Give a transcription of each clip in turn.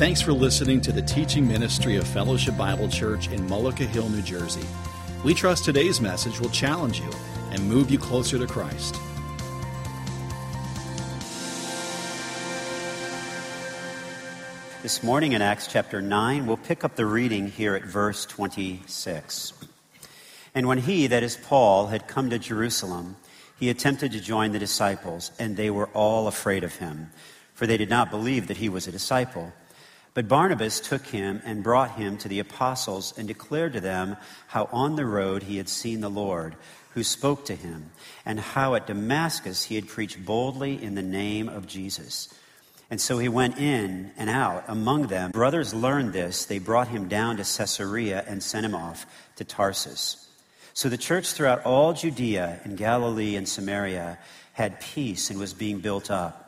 Thanks for listening to the teaching ministry of Fellowship Bible Church in Mullica Hill, New Jersey. We trust today's message will challenge you and move you closer to Christ. This morning in Acts chapter 9, we'll pick up the reading here at verse 26. And when he, that is Paul, had come to Jerusalem, he attempted to join the disciples, and they were all afraid of him, for they did not believe that he was a disciple. But Barnabas took him and brought him to the apostles and declared to them how on the road he had seen the Lord, who spoke to him, and how at Damascus he had preached boldly in the name of Jesus. And so he went in and out among them. Brothers learned this. They brought him down to Caesarea and sent him off to Tarsus. So the church throughout all Judea and Galilee and Samaria had peace and was being built up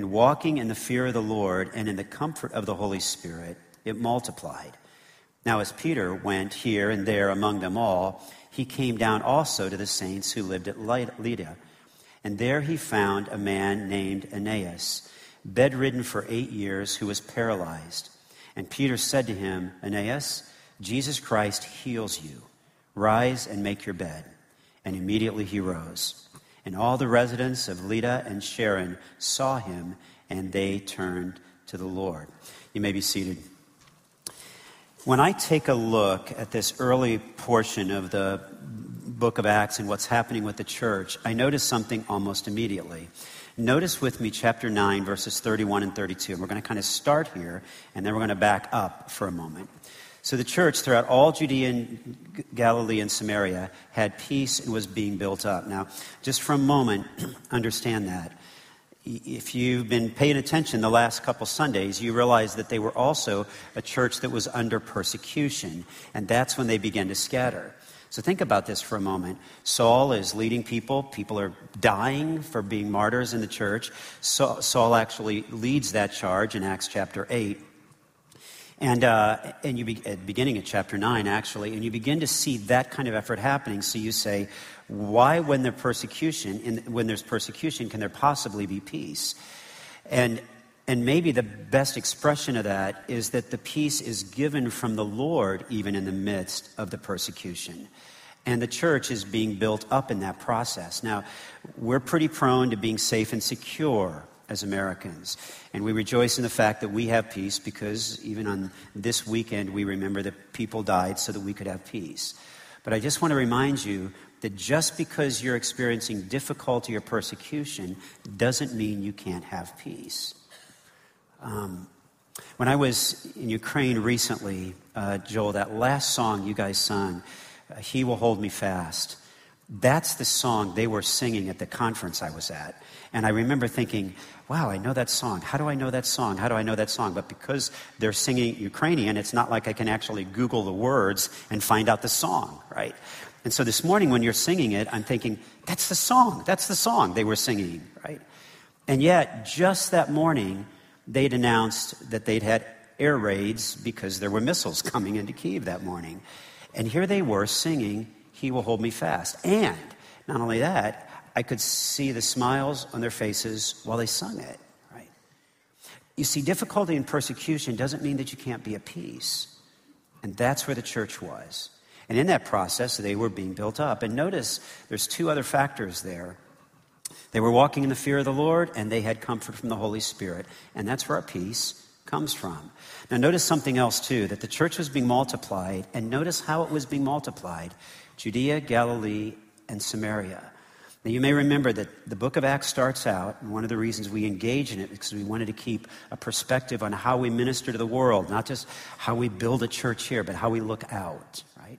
and walking in the fear of the Lord and in the comfort of the Holy Spirit, it multiplied. Now, as Peter went here and there among them all, he came down also to the saints who lived at Lydda. And there he found a man named Aeneas, bedridden for eight years, who was paralyzed. And Peter said to him, Aeneas, Jesus Christ heals you. Rise and make your bed. And immediately he rose. And all the residents of Lydda and Sharon saw him, and they turned to the Lord. You may be seated. When I take a look at this early portion of the book of Acts and what's happening with the church, I notice something almost immediately. Notice with me chapter 9, verses 31 and 32. And We're going to kind of start here, and then we're going to back up for a moment. So the church throughout all Judea and Galilee and Samaria had peace and was being built up. Now, just for a moment, understand that. If you've been paying attention the last couple Sundays, you realize that they were also a church that was under persecution, and that's when they began to scatter. So think about this for a moment. Saul is leading people. People are dying for being martyrs in the church. Saul actually leads that charge in Acts chapter 8. And, uh, and you be, at beginning of chapter 9, actually, and you begin to see that kind of effort happening. So you say, why, when, persecution, in, when there's persecution, can there possibly be peace? And, and maybe the best expression of that is that the peace is given from the Lord even in the midst of the persecution. And the church is being built up in that process. Now, we're pretty prone to being safe and secure as Americans. And we rejoice in the fact that we have peace because even on this weekend, we remember that people died so that we could have peace. But I just want to remind you that just because you're experiencing difficulty or persecution doesn't mean you can't have peace. Um, when I was in Ukraine recently, uh, Joel, that last song you guys sung, uh, He Will Hold Me Fast, that's the song they were singing at the conference I was at. And I remember thinking, wow, I know that song. How do I know that song? How do I know that song? But because they're singing Ukrainian, it's not like I can actually Google the words and find out the song, right? And so this morning when you're singing it, I'm thinking, that's the song. That's the song they were singing, right? And yet, just that morning, they'd announced that they'd had air raids because there were missiles coming into Kiev that morning. And here they were singing, He Will Hold Me Fast. And not only that, I could see the smiles on their faces while they sung it, right? You see, difficulty and persecution doesn't mean that you can't be at peace. And that's where the church was. And in that process, they were being built up. And notice there's two other factors there. They were walking in the fear of the Lord, and they had comfort from the Holy Spirit. And that's where our peace comes from. Now, notice something else, too that the church was being multiplied, and notice how it was being multiplied Judea, Galilee, and Samaria. Now, you may remember that the book of Acts starts out, and one of the reasons we engage in it is because we wanted to keep a perspective on how we minister to the world, not just how we build a church here, but how we look out, right?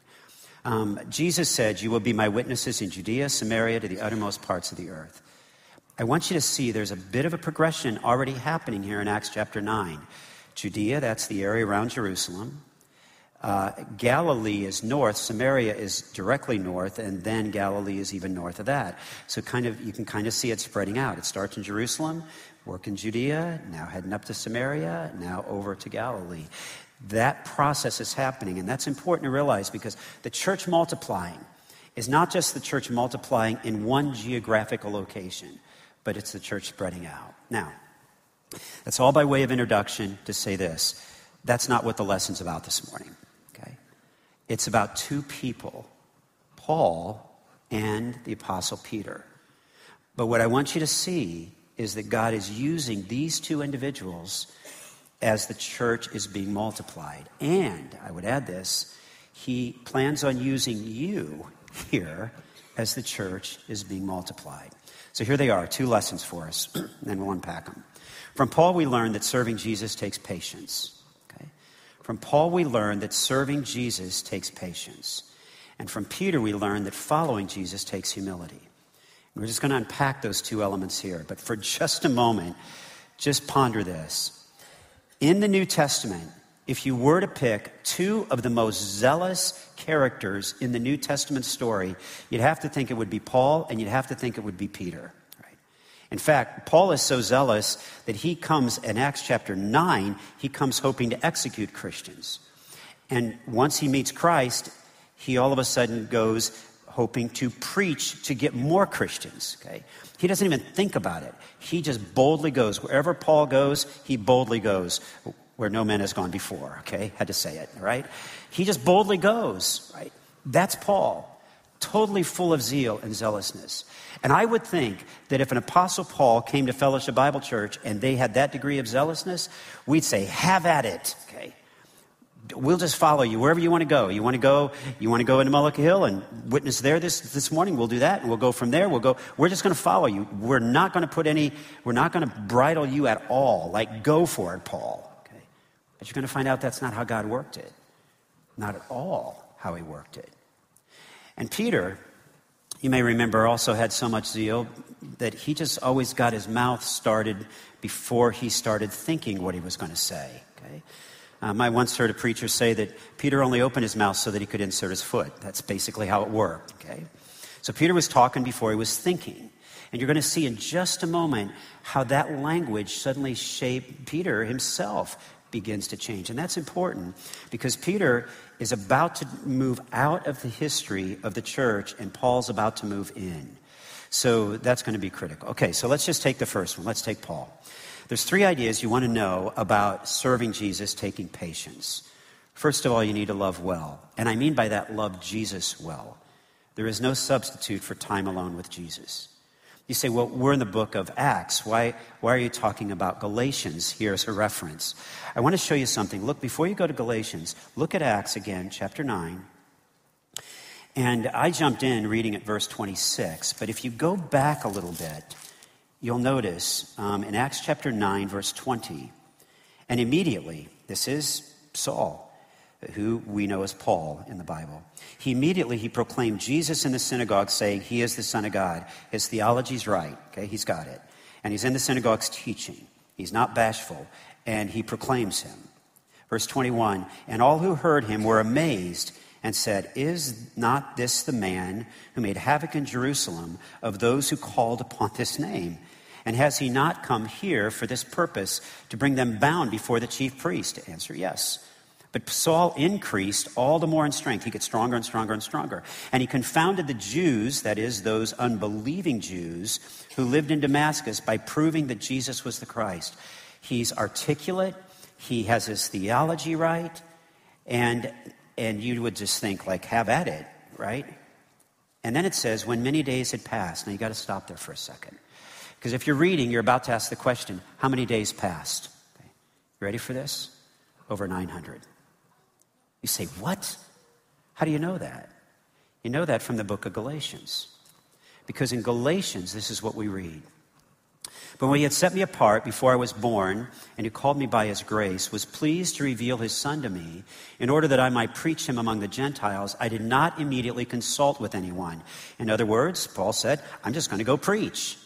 Um, Jesus said, You will be my witnesses in Judea, Samaria, to the uttermost parts of the earth. I want you to see there's a bit of a progression already happening here in Acts chapter 9. Judea, that's the area around Jerusalem. Uh, Galilee is north, Samaria is directly north, and then Galilee is even north of that. So kind of you can kind of see it spreading out. It starts in Jerusalem, work in Judea, now heading up to Samaria, now over to Galilee. That process is happening, and that's important to realize because the church multiplying is not just the church multiplying in one geographical location, but it's the church spreading out. Now, That's all by way of introduction to say this. That's not what the lesson's about this morning? It's about two people, Paul and the Apostle Peter. But what I want you to see is that God is using these two individuals as the church is being multiplied. And I would add this He plans on using you here as the church is being multiplied. So here they are, two lessons for us, and we'll unpack them. From Paul, we learn that serving Jesus takes patience. From Paul, we learn that serving Jesus takes patience. And from Peter, we learn that following Jesus takes humility. We're just going to unpack those two elements here. But for just a moment, just ponder this. In the New Testament, if you were to pick two of the most zealous characters in the New Testament story, you'd have to think it would be Paul and you'd have to think it would be Peter. In fact, Paul is so zealous that he comes in Acts chapter 9, he comes hoping to execute Christians. And once he meets Christ, he all of a sudden goes hoping to preach to get more Christians. Okay? He doesn't even think about it. He just boldly goes. Wherever Paul goes, he boldly goes where no man has gone before, okay? Had to say it, right? He just boldly goes, right? That's Paul, totally full of zeal and zealousness. And I would think that if an apostle Paul came to Fellowship Bible Church and they had that degree of zealousness, we'd say, have at it, okay? We'll just follow you wherever you want to go. You want to go, you want to go into Mullica Hill and witness there this, this morning, we'll do that, and we'll go from there. We'll go, we're just going to follow you. We're not going to put any, we're not going to bridle you at all. Like, go for it, Paul. Okay? But you're going to find out that's not how God worked it. Not at all how he worked it. And Peter, you may remember, also had so much zeal that he just always got his mouth started before he started thinking what he was going to say. Okay? Um, I once heard a preacher say that Peter only opened his mouth so that he could insert his foot. That's basically how it worked. Okay? So Peter was talking before he was thinking. And you're going to see in just a moment how that language suddenly shaped Peter himself begins to change. And that's important because Peter is about to move out of the history of the church and Paul's about to move in. So that's going to be critical. Okay, so let's just take the first one. Let's take Paul. There's three ideas you want to know about serving Jesus taking patience. First of all, you need to love well. And I mean by that, love Jesus well. There is no substitute for time alone with Jesus. You say, well, we're in the book of Acts. Why, why are you talking about Galatians here as a reference? I want to show you something. Look, before you go to Galatians, look at Acts again, chapter 9. And I jumped in reading at verse 26, but if you go back a little bit, you'll notice um, in Acts chapter 9, verse 20, and immediately, this is Saul who we know as Paul in the Bible. He immediately he proclaimed Jesus in the synagogue, saying, He is the Son of God. His theology's right. Okay, he's got it. And he's in the synagogues teaching. He's not bashful, and he proclaims him. Verse 21 And all who heard him were amazed and said, Is not this the man who made havoc in Jerusalem of those who called upon this name? And has he not come here for this purpose, to bring them bound before the chief priest? Answer yes. But Saul increased all the more in strength. He gets stronger and stronger and stronger. And he confounded the Jews, that is, those unbelieving Jews who lived in Damascus, by proving that Jesus was the Christ. He's articulate, he has his theology right, and, and you would just think, like, have at it, right? And then it says, when many days had passed. Now you got to stop there for a second. Because if you're reading, you're about to ask the question, how many days passed? Okay. You ready for this? Over 900. You say, What? How do you know that? You know that from the book of Galatians. Because in Galatians, this is what we read. But when he had set me apart before I was born, and who called me by his grace, was pleased to reveal his son to me, in order that I might preach him among the Gentiles, I did not immediately consult with anyone. In other words, Paul said, I'm just going to go preach.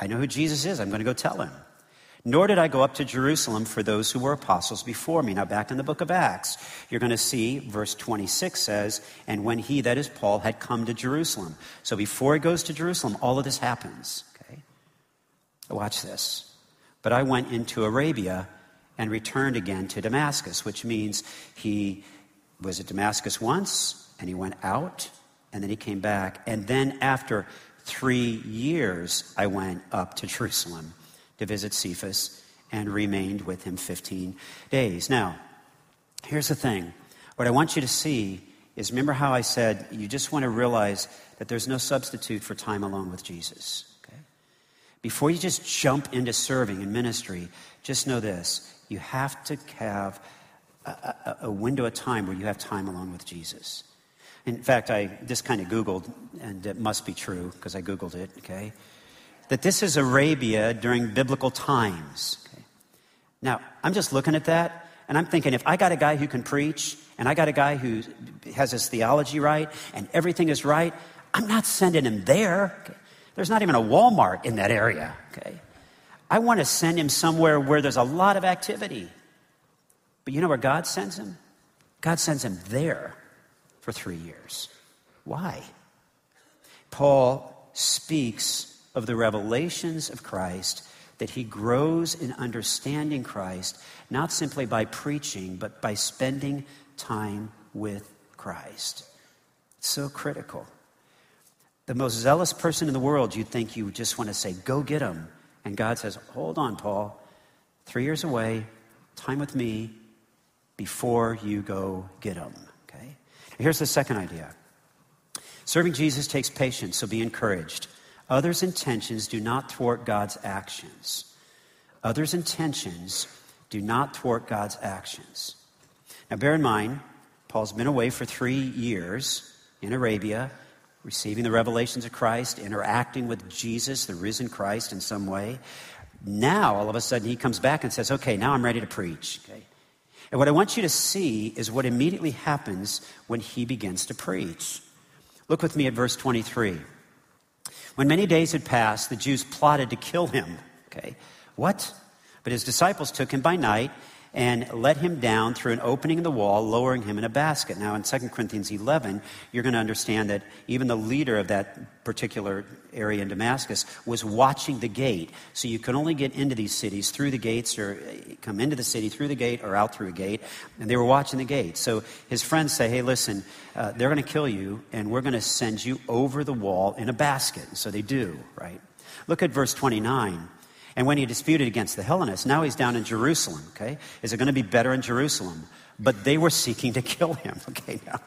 I know who Jesus is. I'm going to go tell him. Nor did I go up to Jerusalem for those who were apostles before me. Now, back in the book of Acts, you're going to see verse 26 says, And when he, that is Paul, had come to Jerusalem. So before he goes to Jerusalem, all of this happens. Okay? Watch this. But I went into Arabia and returned again to Damascus, which means he was at Damascus once and he went out and then he came back. And then after three years, I went up to Jerusalem to visit Cephas and remained with him 15 days. Now, here's the thing. What I want you to see is remember how I said you just want to realize that there's no substitute for time alone with Jesus. Okay? Before you just jump into serving and ministry, just know this you have to have a, a, a window of time where you have time alone with Jesus. In fact, I just kind of Googled, and it must be true because I Googled it, okay? That this is Arabia during biblical times. Okay? Now, I'm just looking at that, and I'm thinking if I got a guy who can preach, and I got a guy who has his theology right, and everything is right, I'm not sending him there. Okay? There's not even a Walmart in that area, okay? I want to send him somewhere where there's a lot of activity. But you know where God sends him? God sends him there for three years. Why? Paul speaks of the revelations of Christ, that he grows in understanding Christ, not simply by preaching, but by spending time with Christ. It's so critical. The most zealous person in the world, you'd think you just want to say, go get him. And God says, hold on, Paul. Three years away, time with me before you go get him. Okay. Here's the second idea serving Jesus takes patience, so be encouraged. Others' intentions do not thwart God's actions. Others' intentions do not thwart God's actions. Now, bear in mind, Paul's been away for three years in Arabia, receiving the revelations of Christ, interacting with Jesus, the risen Christ, in some way. Now, all of a sudden, he comes back and says, Okay, now I'm ready to preach. Okay? And what I want you to see is what immediately happens when he begins to preach. Look with me at verse 23. When many days had passed, the Jews plotted to kill him. Okay, what? But his disciples took him by night and let him down through an opening in the wall, lowering him in a basket. Now, in 2 Corinthians 11, you're going to understand that even the leader of that particular area in Damascus was watching the gate. So you can only get into these cities through the gates, or uh, come into the city through the gate, or out through a gate. And they were watching the gate. So his friends say, hey, listen, uh, they're going to kill you, and we're going to send you over the wall in a basket. And so they do, right? Look at verse 29. And when he disputed against the Hellenists, now he's down in Jerusalem, okay? Is it going to be better in Jerusalem? But they were seeking to kill him, okay? Now,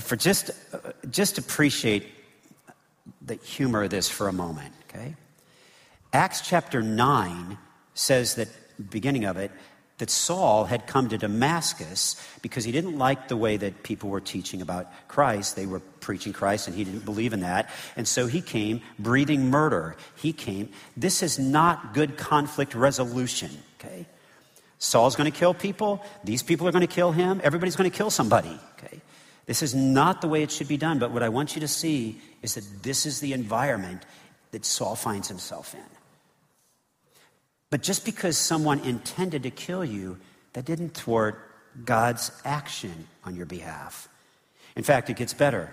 for just, uh, just appreciate the humor of this for a moment, okay? Acts chapter 9 says that, beginning of it, that Saul had come to Damascus because he didn't like the way that people were teaching about Christ. They were preaching Christ and he didn't believe in that. And so he came breathing murder. He came. This is not good conflict resolution, okay? Saul's going to kill people. These people are going to kill him. Everybody's going to kill somebody, okay? This is not the way it should be done. But what I want you to see is that this is the environment that Saul finds himself in. But just because someone intended to kill you, that didn't thwart God's action on your behalf. In fact, it gets better.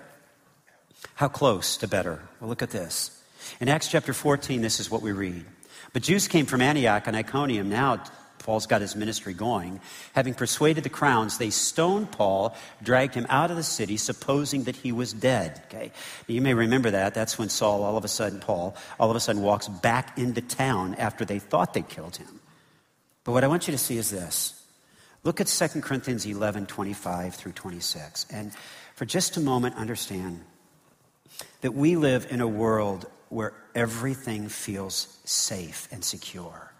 How close to better? Well, look at this. In Acts chapter 14, this is what we read. But Jews came from Antioch and Iconium now Paul's got his ministry going. Having persuaded the crowns, they stoned Paul, dragged him out of the city, supposing that he was dead. Okay? You may remember that. That's when Saul, all of a sudden, Paul, all of a sudden walks back into town after they thought they killed him. But what I want you to see is this. Look at 2 Corinthians 11, 25 through 26. And for just a moment, understand that we live in a world where everything feels safe and secure.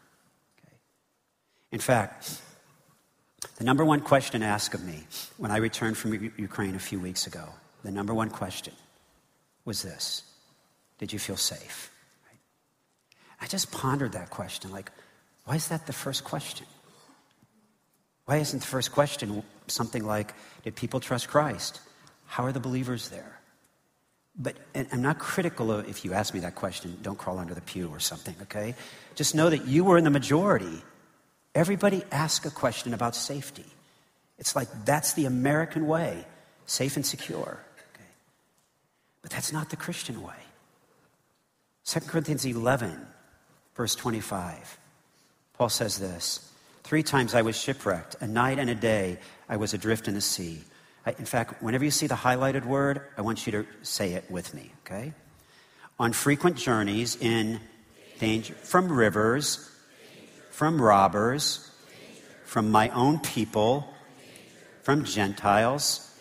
In fact, the number one question asked of me when I returned from Ukraine a few weeks ago, the number one question was this Did you feel safe? I just pondered that question like, why is that the first question? Why isn't the first question something like, Did people trust Christ? How are the believers there? But I'm not critical of if you ask me that question, don't crawl under the pew or something, okay? Just know that you were in the majority Everybody asks a question about safety. It's like that's the American way, safe and secure. Okay? But that's not the Christian way. 2 Corinthians 11, verse 25. Paul says this Three times I was shipwrecked. A night and a day I was adrift in the sea. I, in fact, whenever you see the highlighted word, I want you to say it with me, okay? On frequent journeys in danger from rivers from robbers, from my own people, from Gentiles,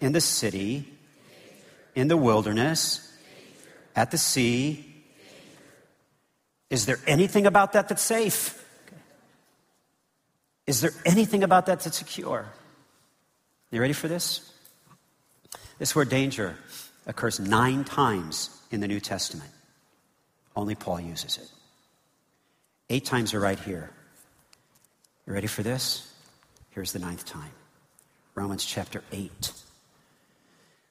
in the city, in the wilderness, at the sea. Is there anything about that that's safe? Is there anything about that that's secure? You ready for this? This word danger occurs nine times in the New Testament. Only Paul uses it. Eight times are right here. You ready for this? Here's the ninth time Romans chapter 8.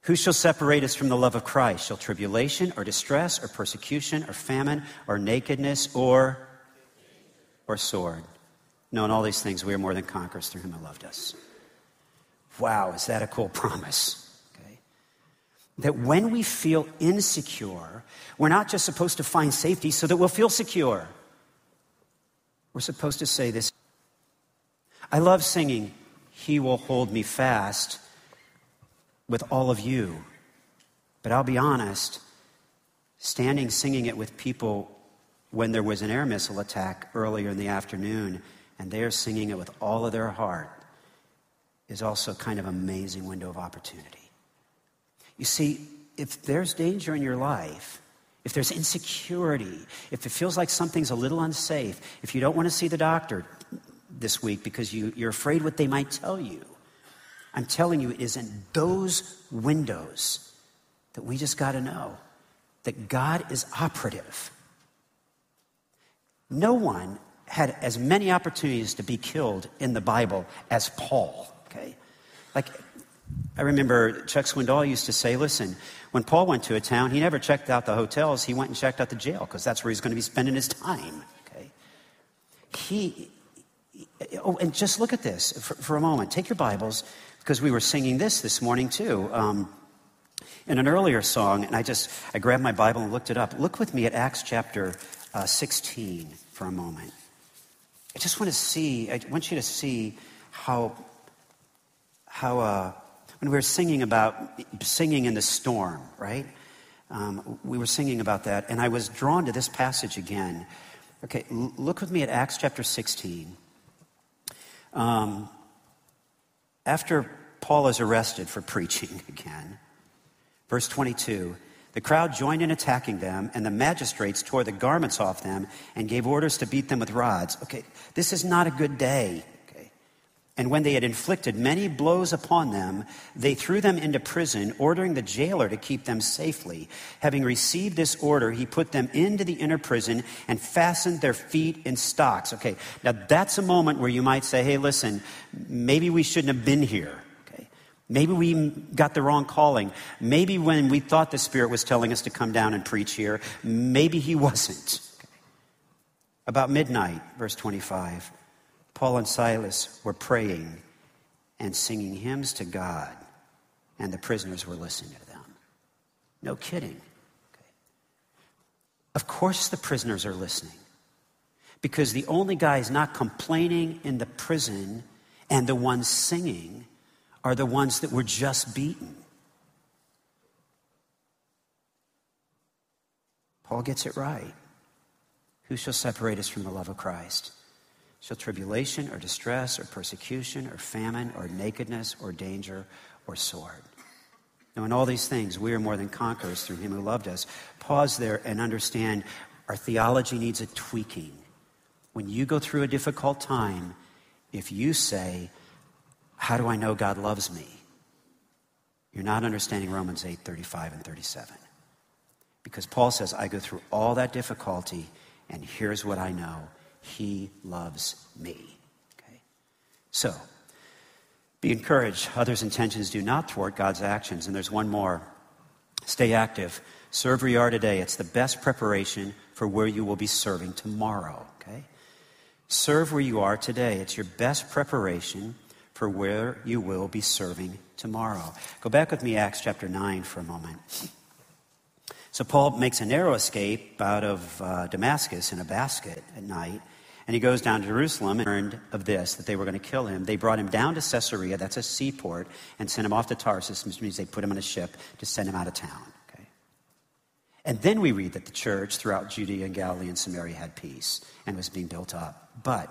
Who shall separate us from the love of Christ? Shall tribulation or distress or persecution or famine or nakedness or or sword? No, in all these things we are more than conquerors through him who loved us. Wow, is that a cool promise? Okay. That when we feel insecure, we're not just supposed to find safety so that we'll feel secure. We're supposed to say this. I love singing, He will hold me fast with all of you. But I'll be honest, standing singing it with people when there was an air missile attack earlier in the afternoon, and they're singing it with all of their heart, is also kind of amazing window of opportunity. You see, if there's danger in your life, if there's insecurity, if it feels like something's a little unsafe, if you don't want to see the doctor this week because you, you're afraid what they might tell you, I'm telling you, it is in those windows that we just got to know that God is operative. No one had as many opportunities to be killed in the Bible as Paul, okay? Like, I remember Chuck Swindoll used to say, listen, when Paul went to a town, he never checked out the hotels, he went and checked out the jail because that's where he's going to be spending his time. Okay? He, oh, and just look at this for, for, a moment. Take your Bibles because we were singing this this morning too. Um, in an earlier song, and I just I grabbed my Bible and looked it up. Look with me at Acts chapter uh, 16 for a moment. I just want to see. I want you to see how how uh, when we were singing about singing in the storm, right? Um, we were singing about that, and I was drawn to this passage again. Okay, l- look with me at Acts chapter 16. Um, after Paul is arrested for preaching again, verse 22 the crowd joined in attacking them, and the magistrates tore the garments off them and gave orders to beat them with rods. Okay, this is not a good day. And when they had inflicted many blows upon them, they threw them into prison, ordering the jailer to keep them safely. Having received this order, he put them into the inner prison and fastened their feet in stocks. Okay, now that's a moment where you might say, hey, listen, maybe we shouldn't have been here. Okay, maybe we got the wrong calling. Maybe when we thought the Spirit was telling us to come down and preach here, maybe he wasn't. Okay. About midnight, verse 25. Paul and Silas were praying and singing hymns to God, and the prisoners were listening to them. No kidding. Okay. Of course, the prisoners are listening because the only guys not complaining in the prison and the ones singing are the ones that were just beaten. Paul gets it right. Who shall separate us from the love of Christ? Shall tribulation or distress or persecution or famine or nakedness or danger or sword? Now, in all these things, we are more than conquerors through him who loved us. Pause there and understand our theology needs a tweaking. When you go through a difficult time, if you say, How do I know God loves me? You're not understanding Romans 8 35 and 37. Because Paul says, I go through all that difficulty, and here's what I know he loves me. Okay? So, be encouraged. Others' intentions do not thwart God's actions. And there's one more stay active. Serve where you are today. It's the best preparation for where you will be serving tomorrow. Okay? Serve where you are today. It's your best preparation for where you will be serving tomorrow. Go back with me, Acts chapter 9, for a moment. So, Paul makes a narrow escape out of uh, Damascus in a basket at night. And he goes down to Jerusalem and learned of this, that they were going to kill him. They brought him down to Caesarea, that's a seaport, and sent him off to Tarsus, which means they put him on a ship to send him out of town. Okay? And then we read that the church throughout Judea and Galilee and Samaria had peace and was being built up. But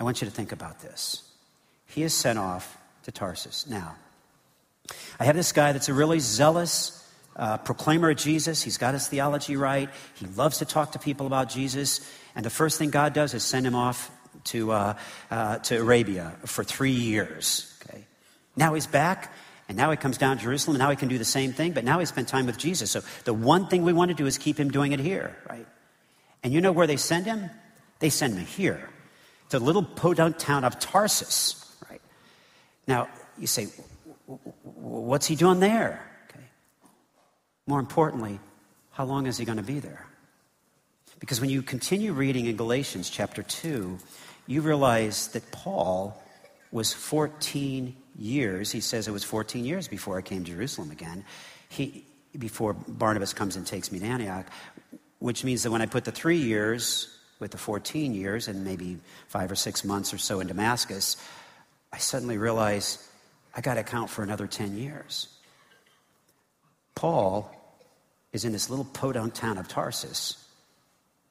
I want you to think about this. He is sent off to Tarsus. Now, I have this guy that's a really zealous uh, proclaimer of Jesus. He's got his theology right. He loves to talk to people about Jesus. And the first thing God does is send him off to, uh, uh, to Arabia for three years. Okay? Now he's back, and now he comes down to Jerusalem, and now he can do the same thing, but now he spent time with Jesus. So the one thing we want to do is keep him doing it here, right? And you know where they send him? They send him here, to the little podunk town of Tarsus, right? Now, you say, what's he doing there? Okay. More importantly, how long is he going to be there? Because when you continue reading in Galatians chapter 2, you realize that Paul was 14 years. He says it was 14 years before I came to Jerusalem again. He, before Barnabas comes and takes me to Antioch, which means that when I put the three years with the 14 years and maybe five or six months or so in Damascus, I suddenly realize I got to count for another 10 years. Paul is in this little podunk town of Tarsus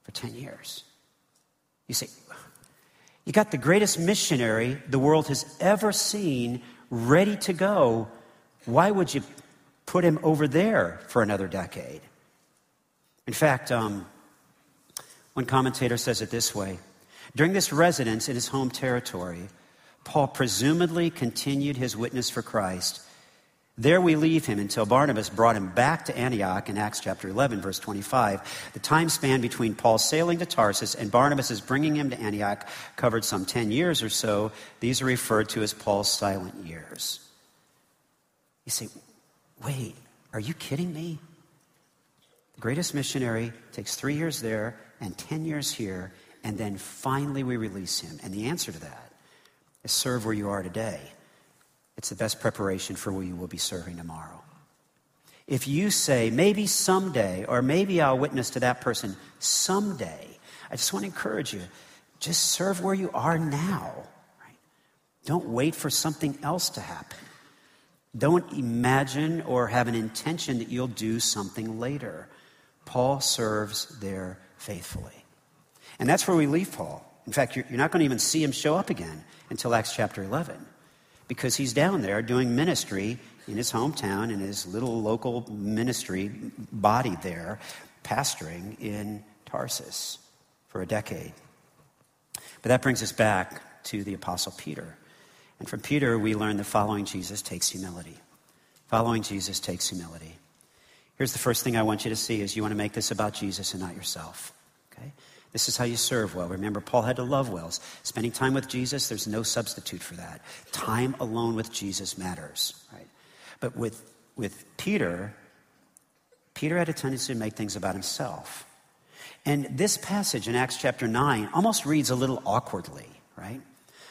for 10 years. You see, you got the greatest missionary the world has ever seen ready to go. Why would you put him over there for another decade? In fact, um, one commentator says it this way During this residence in his home territory, Paul presumably continued his witness for Christ there we leave him until Barnabas brought him back to Antioch in Acts chapter 11, verse 25. The time span between Paul sailing to Tarsus and Barnabas' bringing him to Antioch covered some 10 years or so. These are referred to as Paul's silent years. You say, wait, are you kidding me? The greatest missionary takes three years there and 10 years here, and then finally we release him. And the answer to that is serve where you are today. It's the best preparation for where you will be serving tomorrow. If you say, maybe someday, or maybe I'll witness to that person someday, I just want to encourage you just serve where you are now. Right? Don't wait for something else to happen. Don't imagine or have an intention that you'll do something later. Paul serves there faithfully. And that's where we leave Paul. In fact, you're, not going to even see him show up again until Acts chapter 11 because he's down there doing ministry in his hometown, in his little local ministry body there, pastoring in Tarsus for a decade. But that brings us back to the Apostle Peter. And from Peter, we learn that following Jesus takes humility. Following Jesus takes humility. Here's the first thing I want you to see is you want to make this about Jesus and not yourself. Okay? This is how you serve well. Remember, Paul had to love wells. Spending time with Jesus, there's no substitute for that. Time alone with Jesus matters, right? But with, with Peter, Peter had a tendency to make things about himself. And this passage in Acts chapter 9 almost reads a little awkwardly, right?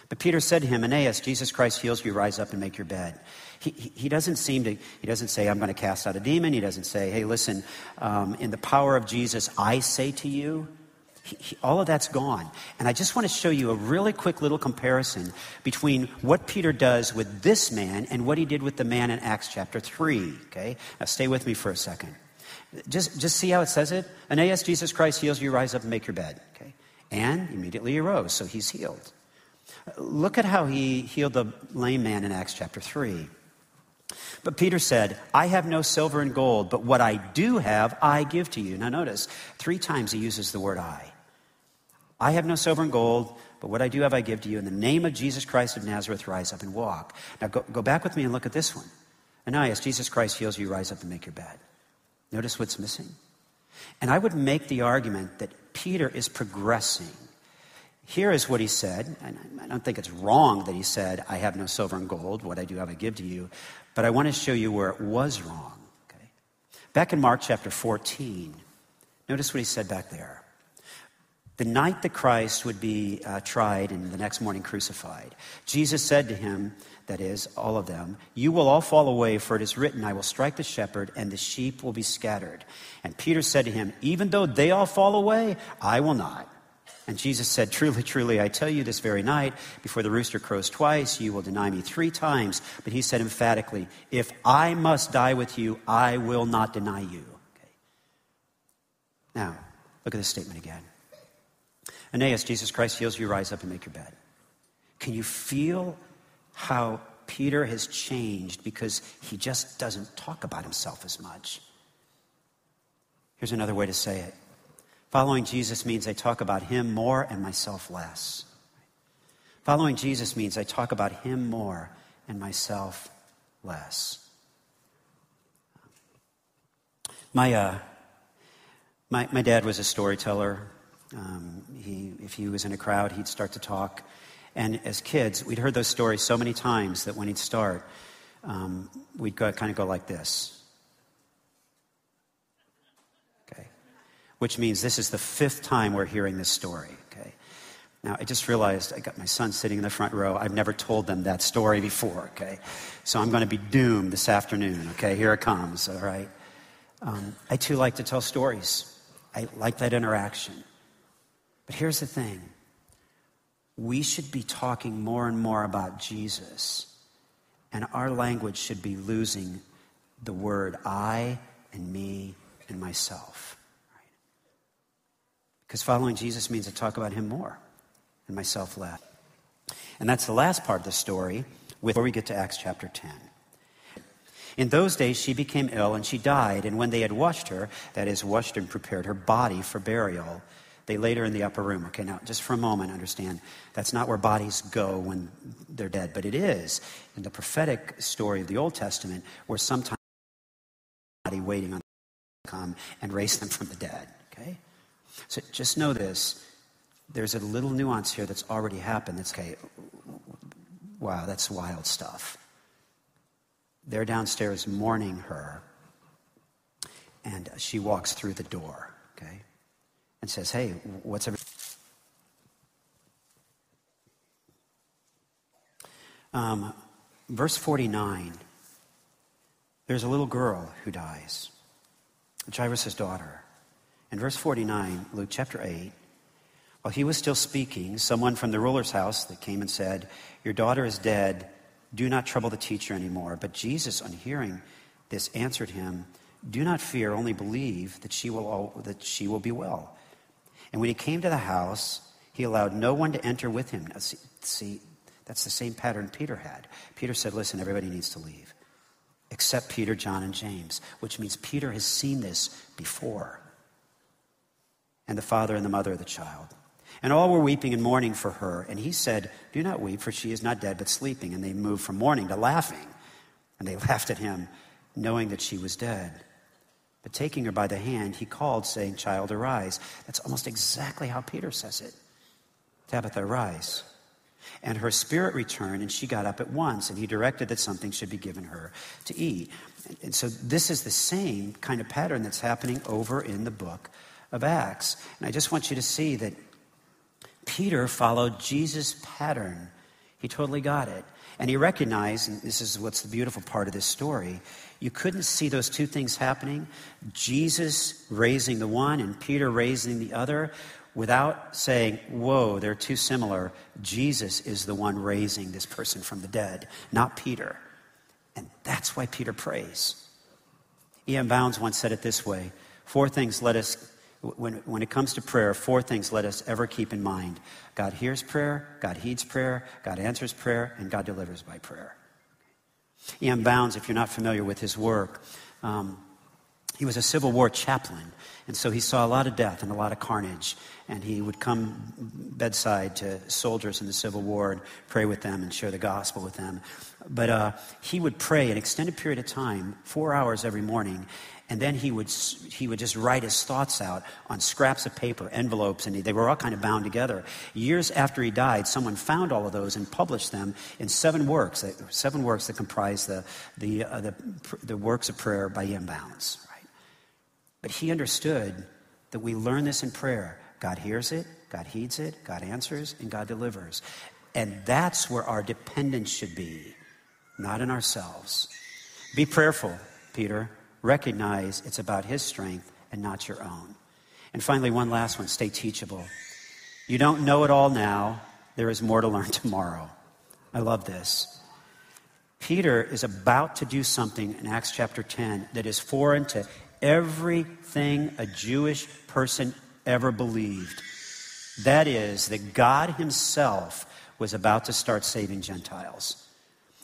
But Peter said to him, Aeneas, Jesus Christ heals you, rise up and make your bed. He, he, he doesn't seem to, he doesn't say, I'm going to cast out a demon. He doesn't say, hey, listen, um, in the power of Jesus, I say to you, he, he, all of that's gone. And I just want to show you a really quick little comparison between what Peter does with this man and what he did with the man in Acts chapter 3. Okay? Now stay with me for a second. Just, just see how it says it. Aeneas, Jesus Christ heals you, rise up and make your bed. Okay? And immediately he arose, so he's healed. Look at how he healed the lame man in Acts chapter 3. But Peter said, I have no silver and gold, but what I do have, I give to you. Now notice, three times he uses the word I. I have no silver and gold, but what I do have I give to you. In the name of Jesus Christ of Nazareth, rise up and walk. Now go, go back with me and look at this one. Ananias, Jesus Christ heals you, rise up and make your bed. Notice what's missing. And I would make the argument that Peter is progressing. Here is what he said, and I don't think it's wrong that he said, I have no silver and gold, what I do have I give to you, but I want to show you where it was wrong. Okay? Back in Mark chapter 14, notice what he said back there. The night that Christ would be uh, tried and the next morning crucified, Jesus said to him, that is, all of them, You will all fall away, for it is written, I will strike the shepherd, and the sheep will be scattered. And Peter said to him, Even though they all fall away, I will not. And Jesus said, Truly, truly, I tell you this very night, before the rooster crows twice, you will deny me three times. But he said emphatically, If I must die with you, I will not deny you. Okay. Now, look at this statement again. Aeneas, Jesus Christ heals you, rise up and make your bed. Can you feel how Peter has changed because he just doesn't talk about himself as much? Here's another way to say it Following Jesus means I talk about him more and myself less. Following Jesus means I talk about him more and myself less. My, uh, my, my dad was a storyteller. Um, he, if he was in a crowd, he'd start to talk. And as kids, we'd heard those stories so many times that when he'd start, um, we'd go, kind of go like this. Okay. Which means this is the fifth time we're hearing this story. Okay. Now, I just realized I got my son sitting in the front row. I've never told them that story before. Okay. So I'm going to be doomed this afternoon. Okay. Here it comes. All right. Um, I too like to tell stories. I like that interaction. But here's the thing we should be talking more and more about Jesus, and our language should be losing the word I and me and myself. Right? Because following Jesus means to talk about him more and myself less. And that's the last part of the story before we get to Acts chapter 10. In those days, she became ill and she died. And when they had washed her, that is, washed and prepared her body for burial, they laid her in the upper room. Okay, now, just for a moment, understand that's not where bodies go when they're dead, but it is in the prophetic story of the Old Testament where sometimes body waiting on come and raise them from the dead. Okay? So just know this. There's a little nuance here that's already happened. That's okay. Wow, that's wild stuff. They're downstairs mourning her, and she walks through the door, okay, and says, Hey, what's everything? Um, verse 49 there's a little girl who dies, Jairus' daughter. In verse 49, Luke chapter 8, while he was still speaking, someone from the ruler's house that came and said, Your daughter is dead. Do not trouble the teacher anymore. But Jesus, on hearing this, answered him, Do not fear, only believe that she will, that she will be well. And when he came to the house, he allowed no one to enter with him. Now, see, see, that's the same pattern Peter had. Peter said, Listen, everybody needs to leave, except Peter, John, and James, which means Peter has seen this before. And the father and the mother of the child. And all were weeping and mourning for her. And he said, Do not weep, for she is not dead, but sleeping. And they moved from mourning to laughing. And they laughed at him, knowing that she was dead. But taking her by the hand, he called, saying, Child, arise. That's almost exactly how Peter says it Tabitha, arise. And her spirit returned, and she got up at once, and he directed that something should be given her to eat. And so, this is the same kind of pattern that's happening over in the book of Acts. And I just want you to see that Peter followed Jesus' pattern. He totally got it. And he recognized, and this is what's the beautiful part of this story, you couldn't see those two things happening Jesus raising the one and Peter raising the other without saying, Whoa, they're too similar. Jesus is the one raising this person from the dead, not Peter. And that's why Peter prays. E.M. Bounds once said it this way Four things let us when, when it comes to prayer, four things let us ever keep in mind God hears prayer, God heeds prayer, God answers prayer, and God delivers by prayer. E.M. Bounds, if you're not familiar with his work, um, he was a Civil War chaplain, and so he saw a lot of death and a lot of carnage. And he would come bedside to soldiers in the Civil War and pray with them and share the gospel with them. But uh, he would pray an extended period of time, four hours every morning, and then he would, he would just write his thoughts out on scraps of paper, envelopes, and they were all kind of bound together. Years after he died, someone found all of those and published them in seven works, seven works that comprise the, the, uh, the, the, works of prayer by E.M. Bounds. Right? But he understood that we learn this in prayer. God hears it, God heeds it, God answers, and God delivers. And that's where our dependence should be, not in ourselves. Be prayerful, Peter recognize it's about His strength and not your own. And finally, one last one stay teachable. You don't know it all now, there is more to learn tomorrow. I love this. Peter is about to do something in Acts chapter 10 that is foreign to everything a Jewish person ever believed. That is, that God Himself was about to start saving Gentiles.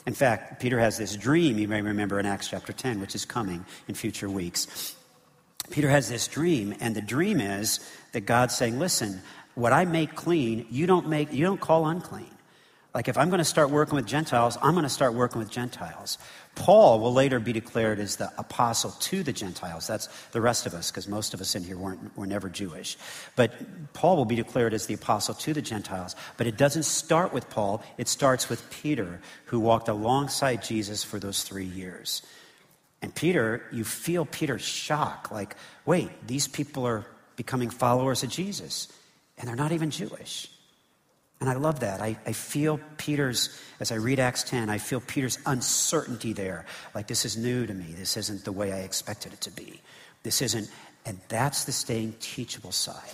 In fact, Peter has this dream, you may remember in Acts chapter 10, which is coming in future weeks. Peter has this dream, and the dream is that God's saying, Listen, what I make clean, you don't make, you don't call unclean. Like if I'm going to start working with Gentiles, I'm going to start working with Gentiles. Paul will later be declared as the apostle to the Gentiles. That's the rest of us, because most of us in here weren't, were never Jewish. But Paul will be declared as the apostle to the Gentiles. But it doesn't start with Paul, it starts with Peter, who walked alongside Jesus for those three years. And Peter, you feel Peter's shock like, wait, these people are becoming followers of Jesus, and they're not even Jewish. And I love that. I, I feel Peter's, as I read Acts 10, I feel Peter's uncertainty there. Like, this is new to me. This isn't the way I expected it to be. This isn't, and that's the staying teachable side.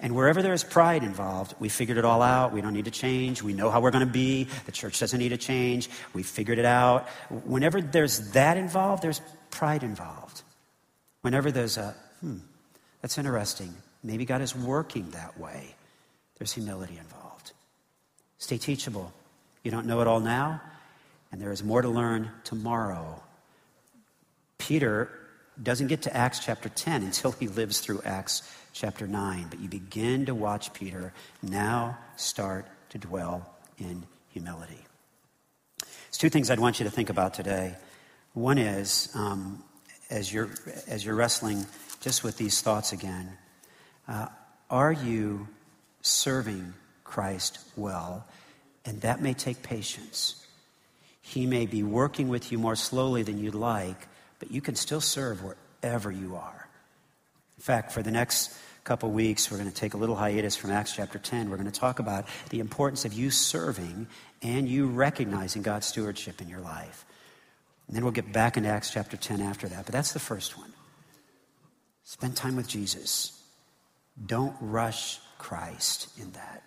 And wherever there is pride involved, we figured it all out. We don't need to change. We know how we're going to be. The church doesn't need to change. We figured it out. Whenever there's that involved, there's pride involved. Whenever there's a, hmm, that's interesting. Maybe God is working that way. There's humility involved. Stay teachable. You don't know it all now, and there is more to learn tomorrow. Peter doesn't get to Acts chapter 10 until he lives through Acts chapter 9. But you begin to watch Peter now start to dwell in humility. There's two things I'd want you to think about today. One is, um, as, you're, as you're wrestling just with these thoughts again, uh, are you serving Christ well? And that may take patience. He may be working with you more slowly than you'd like, but you can still serve wherever you are. In fact, for the next couple weeks, we're going to take a little hiatus from Acts chapter 10. We're going to talk about the importance of you serving and you recognizing God's stewardship in your life. And then we'll get back into Acts chapter 10 after that. But that's the first one. Spend time with Jesus. Don't rush Christ in that.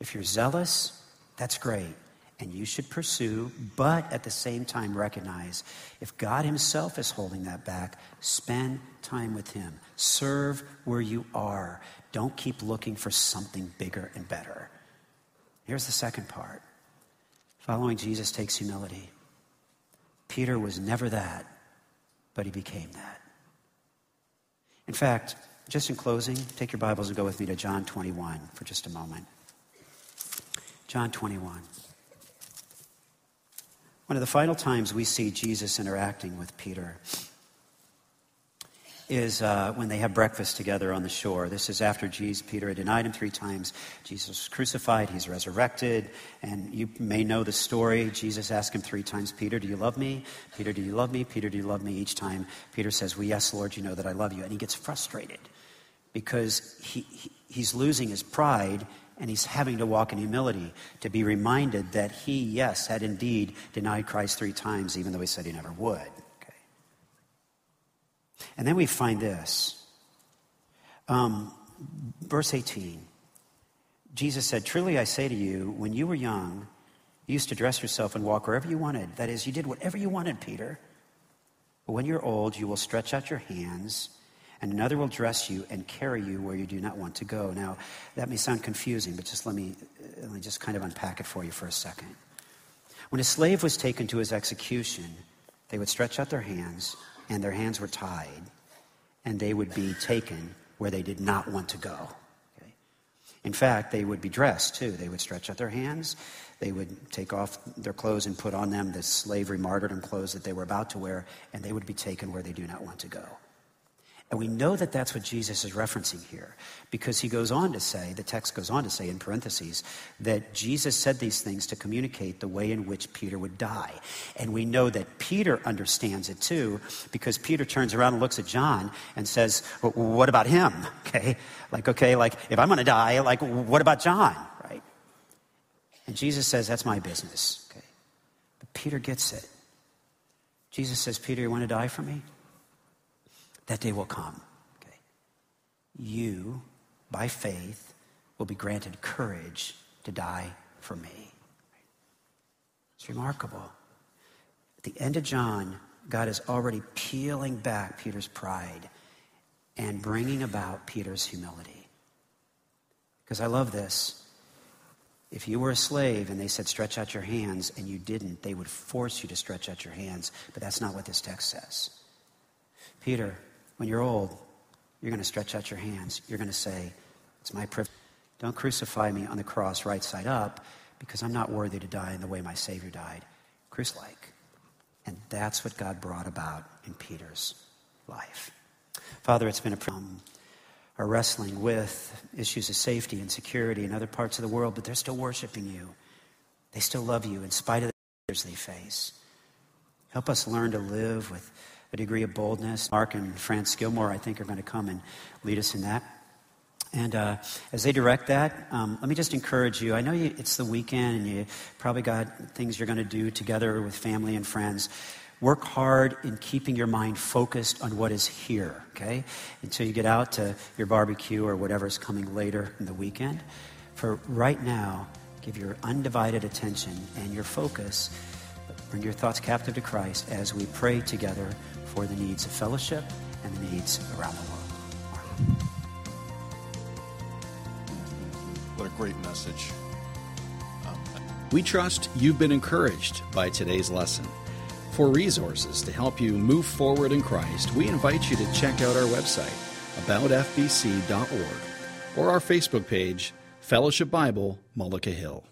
If you're zealous, that's great and you should pursue, but at the same time recognize if God Himself is holding that back, spend time with Him. Serve where you are. Don't keep looking for something bigger and better. Here's the second part following Jesus takes humility. Peter was never that, but he became that. In fact, just in closing, take your Bibles and go with me to John 21 for just a moment. John 21. One of the final times we see Jesus interacting with Peter is uh, when they have breakfast together on the shore. This is after Jesus, Peter had denied him three times. Jesus was crucified, he's resurrected, and you may know the story. Jesus asked him three times, Peter, do you love me? Peter, do you love me? Peter, do you love me? Each time Peter says, Well, yes, Lord, you know that I love you. And he gets frustrated because he, he he's losing his pride and he's having to walk in humility to be reminded that he, yes, had indeed denied Christ three times, even though he said he never would. And then we find this. Um, verse 18 Jesus said, Truly I say to you, when you were young, you used to dress yourself and walk wherever you wanted. That is, you did whatever you wanted, Peter. But when you're old, you will stretch out your hands and another will dress you and carry you where you do not want to go. Now, that may sound confusing, but just let me, let me just kind of unpack it for you for a second. When a slave was taken to his execution, they would stretch out their hands, and their hands were tied, and they would be taken where they did not want to go. Okay? In fact, they would be dressed too. They would stretch out their hands, they would take off their clothes and put on them the slavery martyrdom clothes that they were about to wear, and they would be taken where they do not want to go. And we know that that's what Jesus is referencing here because he goes on to say, the text goes on to say in parentheses, that Jesus said these things to communicate the way in which Peter would die. And we know that Peter understands it too because Peter turns around and looks at John and says, well, What about him? Okay, like, okay, like if I'm going to die, like, what about John? Right? And Jesus says, That's my business. Okay. But Peter gets it. Jesus says, Peter, you want to die for me? That day will come. Okay. You, by faith, will be granted courage to die for me. It's remarkable. At the end of John, God is already peeling back Peter's pride and bringing about Peter's humility. Because I love this. If you were a slave and they said, stretch out your hands, and you didn't, they would force you to stretch out your hands. But that's not what this text says. Peter, when you're old, you're going to stretch out your hands. You're going to say, It's my privilege. Don't crucify me on the cross right side up because I'm not worthy to die in the way my Savior died, Christ like. And that's what God brought about in Peter's life. Father, it's been a problem. Are wrestling with issues of safety and security in other parts of the world, but they're still worshiping you. They still love you in spite of the fears they face. Help us learn to live with a degree of boldness. Mark and France Gilmore, I think, are going to come and lead us in that. And uh, as they direct that, um, let me just encourage you. I know you, it's the weekend and you probably got things you're going to do together with family and friends. Work hard in keeping your mind focused on what is here, okay? Until you get out to your barbecue or whatever's coming later in the weekend. For right now, give your undivided attention and your focus, bring your thoughts captive to Christ as we pray together for the needs of fellowship and the needs around the world. What a great message. Um, we trust you've been encouraged by today's lesson. For resources to help you move forward in Christ, we invite you to check out our website, aboutfbc.org, or our Facebook page, Fellowship Bible, Mullica Hill.